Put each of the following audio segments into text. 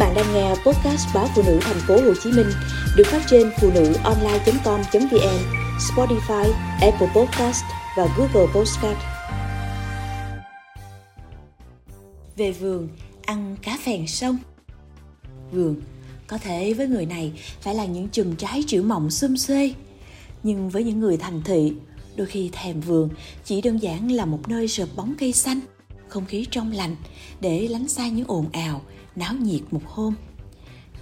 bạn đang nghe podcast báo phụ nữ thành phố Hồ Chí Minh được phát trên phụ nữ online.com.vn, Spotify, Apple Podcast và Google Podcast. Về vườn, ăn cá phèn sông. Vườn, có thể với người này phải là những chùm trái triệu mộng xum xuê, nhưng với những người thành thị, đôi khi thèm vườn chỉ đơn giản là một nơi rợp bóng cây xanh, không khí trong lành để lánh xa những ồn ào, náo nhiệt một hôm.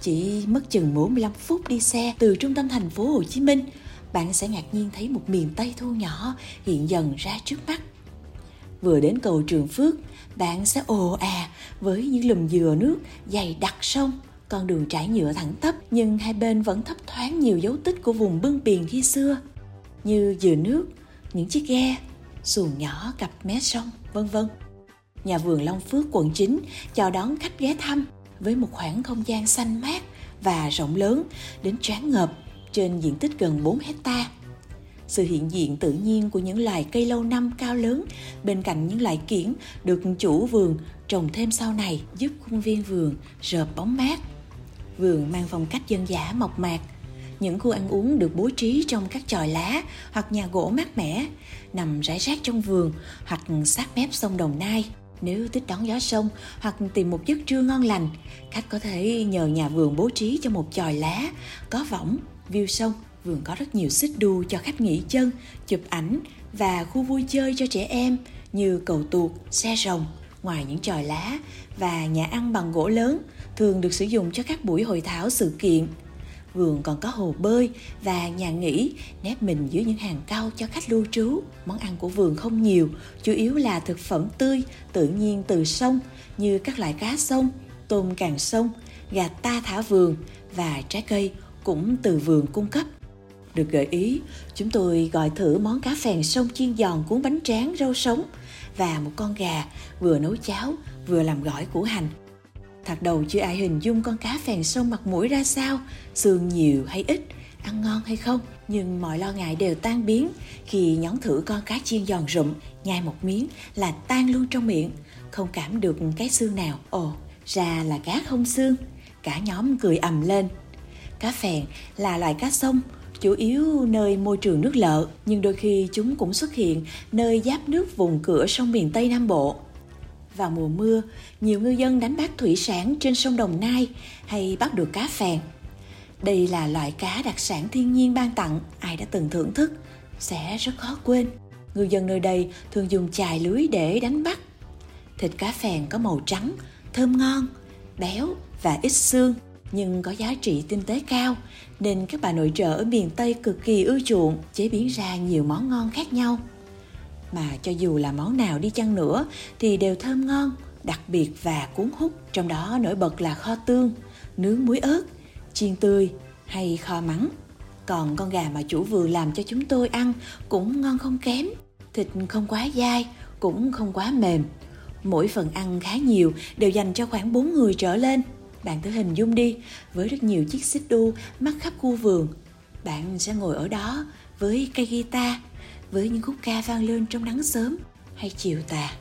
Chỉ mất chừng 45 phút đi xe từ trung tâm thành phố Hồ Chí Minh, bạn sẽ ngạc nhiên thấy một miền Tây thu nhỏ hiện dần ra trước mắt. Vừa đến cầu Trường Phước, bạn sẽ ồ à với những lùm dừa nước dày đặc sông, con đường trải nhựa thẳng tắp nhưng hai bên vẫn thấp thoáng nhiều dấu tích của vùng bưng biển khi xưa như dừa nước, những chiếc ghe, xuồng nhỏ cặp mé sông, vân vân nhà vườn Long Phước quận 9 chào đón khách ghé thăm với một khoảng không gian xanh mát và rộng lớn đến tráng ngợp trên diện tích gần 4 hecta. Sự hiện diện tự nhiên của những loài cây lâu năm cao lớn bên cạnh những loại kiển được chủ vườn trồng thêm sau này giúp khuôn viên vườn rợp bóng mát. Vườn mang phong cách dân dã mộc mạc, những khu ăn uống được bố trí trong các chòi lá hoặc nhà gỗ mát mẻ, nằm rải rác trong vườn hoặc sát mép sông Đồng Nai. Nếu thích đón gió sông hoặc tìm một giấc trưa ngon lành, khách có thể nhờ nhà vườn bố trí cho một chòi lá, có võng, view sông. Vườn có rất nhiều xích đu cho khách nghỉ chân, chụp ảnh và khu vui chơi cho trẻ em như cầu tuột, xe rồng. Ngoài những chòi lá và nhà ăn bằng gỗ lớn, thường được sử dụng cho các buổi hội thảo sự kiện, vườn còn có hồ bơi và nhà nghỉ nép mình dưới những hàng cao cho khách lưu trú. Món ăn của vườn không nhiều, chủ yếu là thực phẩm tươi, tự nhiên từ sông như các loại cá sông, tôm càng sông, gà ta thả vườn và trái cây cũng từ vườn cung cấp. Được gợi ý, chúng tôi gọi thử món cá phèn sông chiên giòn cuốn bánh tráng rau sống và một con gà vừa nấu cháo vừa làm gỏi củ hành Thật đầu chưa ai hình dung con cá phèn sông mặt mũi ra sao, xương nhiều hay ít, ăn ngon hay không. Nhưng mọi lo ngại đều tan biến khi nhón thử con cá chiên giòn rụm, nhai một miếng là tan luôn trong miệng, không cảm được cái xương nào. Ồ, ra là cá không xương. Cả nhóm cười ầm lên. Cá phèn là loài cá sông, chủ yếu nơi môi trường nước lợ, nhưng đôi khi chúng cũng xuất hiện nơi giáp nước vùng cửa sông miền Tây Nam Bộ vào mùa mưa, nhiều ngư dân đánh bắt thủy sản trên sông Đồng Nai hay bắt được cá phèn. Đây là loại cá đặc sản thiên nhiên ban tặng, ai đã từng thưởng thức sẽ rất khó quên. Ngư dân nơi đây thường dùng chài lưới để đánh bắt. Thịt cá phèn có màu trắng, thơm ngon, béo và ít xương nhưng có giá trị kinh tế cao nên các bà nội trợ ở miền Tây cực kỳ ưa chuộng chế biến ra nhiều món ngon khác nhau mà cho dù là món nào đi chăng nữa thì đều thơm ngon, đặc biệt và cuốn hút. Trong đó nổi bật là kho tương, nướng muối ớt, chiên tươi hay kho mắng. Còn con gà mà chủ vườn làm cho chúng tôi ăn cũng ngon không kém. Thịt không quá dai, cũng không quá mềm. Mỗi phần ăn khá nhiều đều dành cho khoảng 4 người trở lên. Bạn thử hình dung đi, với rất nhiều chiếc xích đu mắc khắp khu vườn. Bạn sẽ ngồi ở đó với cây guitar với những khúc ca vang lên trong nắng sớm hay chiều tà.